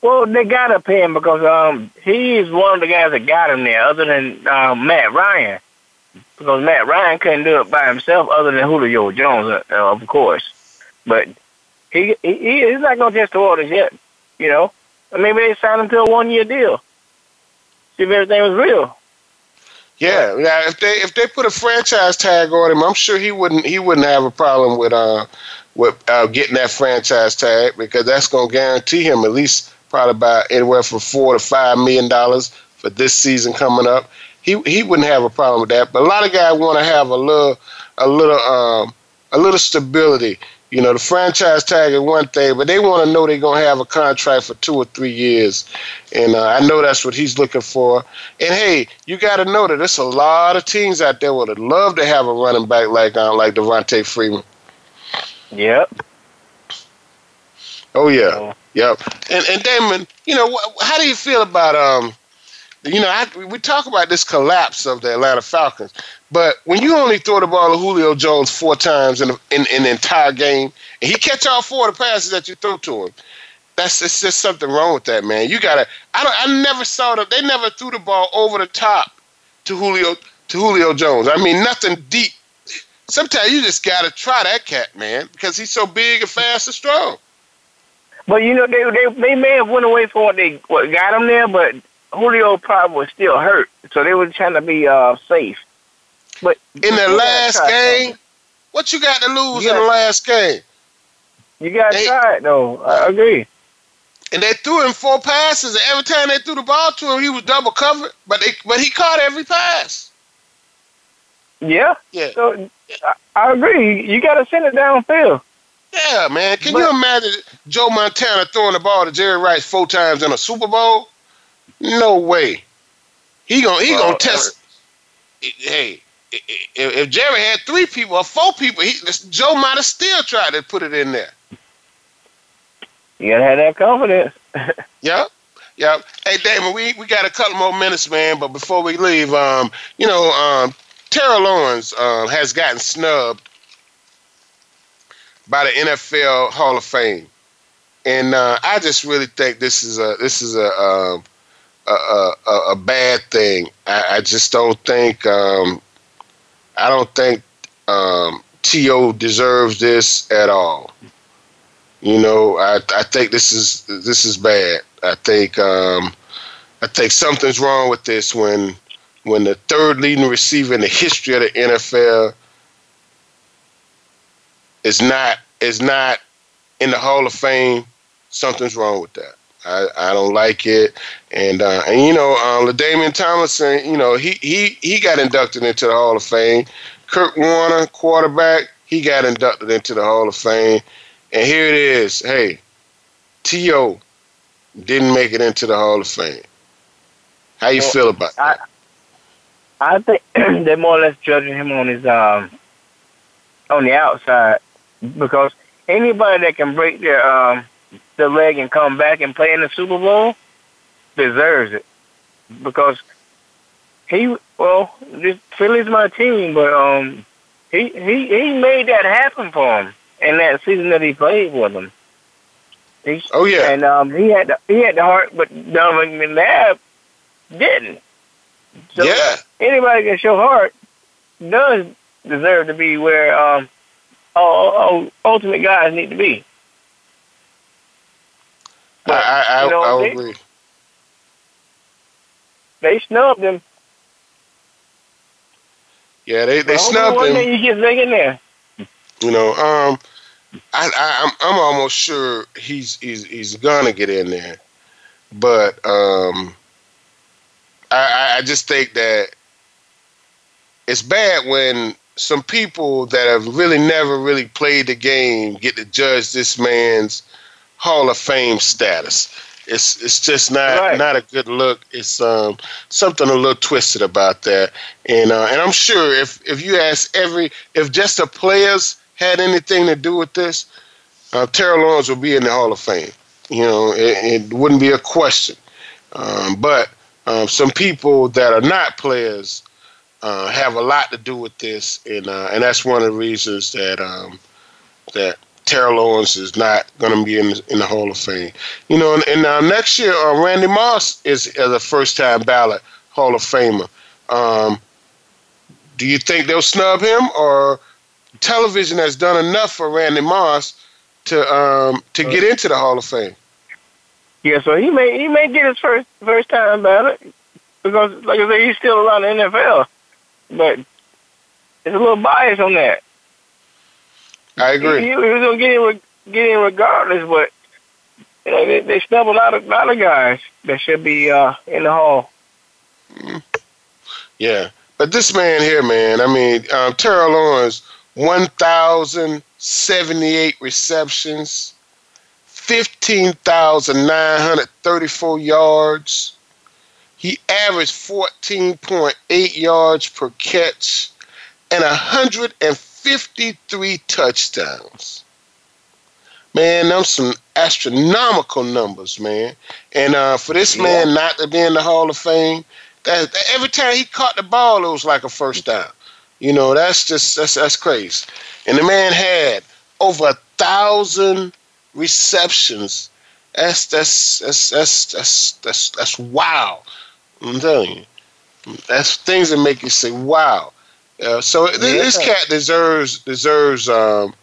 Well, they gotta pay him because um, he's one of the guys that got him there, other than um, Matt Ryan. Because Matt Ryan couldn't do it by himself, other than Julio Jones, uh, of course. But he, he he's not gonna test the waters yet. You know, maybe they signed him to a one year deal. See if everything was real. Yeah, yeah. If they if they put a franchise tag on him, I'm sure he wouldn't he wouldn't have a problem with uh with uh, getting that franchise tag because that's going to guarantee him at least probably about anywhere from four to five million dollars for this season coming up. He he wouldn't have a problem with that. But a lot of guys want to have a little a little um a little stability, You know, the franchise tag is one thing, but they want to know they're going to have a contract for two or three years. And uh, I know that's what he's looking for. And hey, you got to know that there's a lot of teams out there would love to have a running back like uh, like Devonta Freeman. Yep. Oh yeah, oh. yep. And and Damon, you know, wh- how do you feel about um, you know, I, we talk about this collapse of the Atlanta Falcons, but when you only throw the ball to Julio Jones four times in, a, in, in the entire game, and he catch all four of the passes that you throw to him, that's it's just something wrong with that man. You gotta. I don't. I never saw them. They never threw the ball over the top to Julio to Julio Jones. I mean, nothing deep. Sometimes you just gotta try that cat, man, because he's so big and fast and strong. But you know, they they they may have went away from what they what got him there, but Julio probably was still hurt, so they were trying to be uh safe. But in the last game, something. what you got to lose in the last game? You got to try it though. I agree. And they threw him four passes, and every time they threw the ball to him, he was double covered. But they, but he caught every pass. Yeah. Yeah. So I, I agree. You got to send it downfield. Yeah, man. Can but, you imagine Joe Montana throwing the ball to Jerry Rice four times in a Super Bowl? No way. He gonna he well, gonna test. Uh, hey, if Jerry had three people or four people, he, Joe might have still tried to put it in there. You gotta have that confidence. yep. Yep. Hey, Damon, we, we got a couple more minutes, man. But before we leave, um, you know, um, Terrell Owens uh, has gotten snubbed by the NFL Hall of Fame, and uh, I just really think this is a this is a um, a, a, a, bad thing. I, I just don't think um, I don't think um, T.O. deserves this at all. You know, I I think this is this is bad. I think um, I think something's wrong with this when when the third leading receiver in the history of the NFL is not is not in the Hall of Fame. Something's wrong with that. I, I don't like it. And uh, and you know, uh, LaDainian Tomlinson, you know, he he he got inducted into the Hall of Fame. Kurt Warner, quarterback, he got inducted into the Hall of Fame. And here it is. Hey, T.O. didn't make it into the Hall of Fame. How you well, feel about I, that? I think they're more or less judging him on his um on the outside because anybody that can break their um the leg and come back and play in the Super Bowl deserves it because he well this Philly's my team, but um he he he made that happen for him in that season that he played with them. He, oh yeah, and um he had the, he had the heart, but Donovan McNabb didn't. So yeah, anybody can show heart does deserve to be where um all, all ultimate guys need to be. But, I, I, you know, I, I they, agree. They snubbed him. Yeah, they they snubbed him. You get back in there. You know, um, I, I I'm I'm almost sure he's he's he's gonna get in there, but um, I I just think that it's bad when some people that have really never really played the game get to judge this man's Hall of Fame status. It's it's just not right. not a good look. It's um, something a little twisted about that, and uh, and I'm sure if if you ask every if just the players had anything to do with this, uh, Terrell Owens would be in the Hall of Fame. You know, it, it wouldn't be a question. Um, but um, some people that are not players uh, have a lot to do with this, and uh, and that's one of the reasons that um, that Terrell Owens is not going to be in the, in the Hall of Fame. You know, and, and now next year, uh, Randy Moss is, is a first time ballot Hall of Famer. Um, do you think they'll snub him, or television has done enough for Randy Moss to um, to get into the Hall of Fame? Yeah, so he may he may get his first first time ballot because, like I said, he's still around the NFL, but there's a little bias on that. I agree. He, he was gonna get in, get in regardless, but you know they, they snub a lot of lot of guys that should be uh, in the hall. Yeah, but this man here, man. I mean, um, Terrell Owens, one thousand seventy-eight receptions, 15,934 yards. He averaged 14.8 yards per catch and hundred and 153 touchdowns. Man, them some astronomical numbers, man. And uh, for this yeah. man not to be in the Hall of Fame, that, that, every time he caught the ball, it was like a first down. You know, that's just that's that's crazy. And the man had over a thousand receptions. That's that's that's that's that's that's, that's wow. I'm telling you, that's things that make you say wow. Uh, so yeah. this cat deserves deserves um,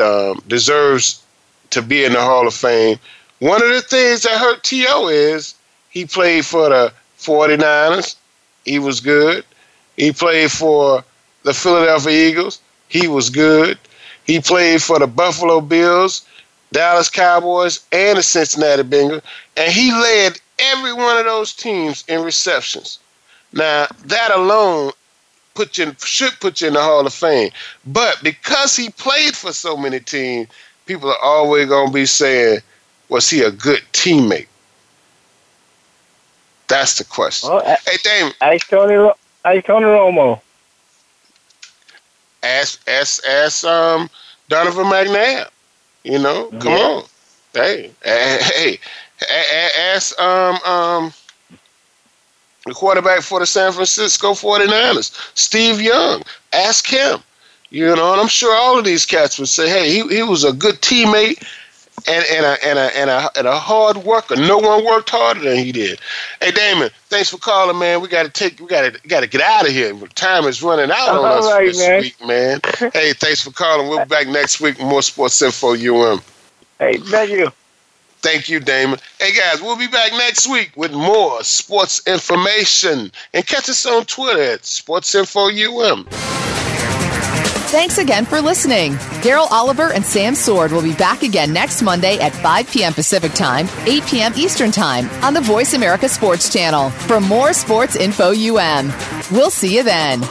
um, deserves to be in the Hall of Fame. One of the things that hurt T.O. is he played for the 49ers. He was good. He played for the Philadelphia Eagles. He was good. He played for the Buffalo Bills, Dallas Cowboys, and the Cincinnati Bengals. And he led every one of those teams in receptions. Now, that alone put you in, should put you in the Hall of Fame. But because he played for so many teams, people are always gonna be saying, was he a good teammate? That's the question. Well, hey, Damon. Ask Tony, ask Tony Romo. Ask, ask, ask um, Donovan McNabb. You know, come yeah. on. Hey, hey, hey, ask um, um, the quarterback for the San Francisco 49ers, Steve Young. Ask him. You know, and I'm sure all of these cats would say, hey, he, he was a good teammate and, and, a, and, a, and, a, and a hard worker. No one worked harder than he did. Hey, Damon, thanks for calling, man. We got to take, we got to got to get out of here. Time is running out on all us right, this man. week, man. hey, thanks for calling. We'll be back next week with more Sports Info UM. Hey, thank you. Thank you, Damon. Hey, guys, we'll be back next week with more sports information. And catch us on Twitter at Sports Info UM. Thanks again for listening. Daryl Oliver and Sam Sword will be back again next Monday at 5 p.m. Pacific Time, 8 p.m. Eastern Time on the Voice America Sports Channel for more sports info UM. We'll see you then.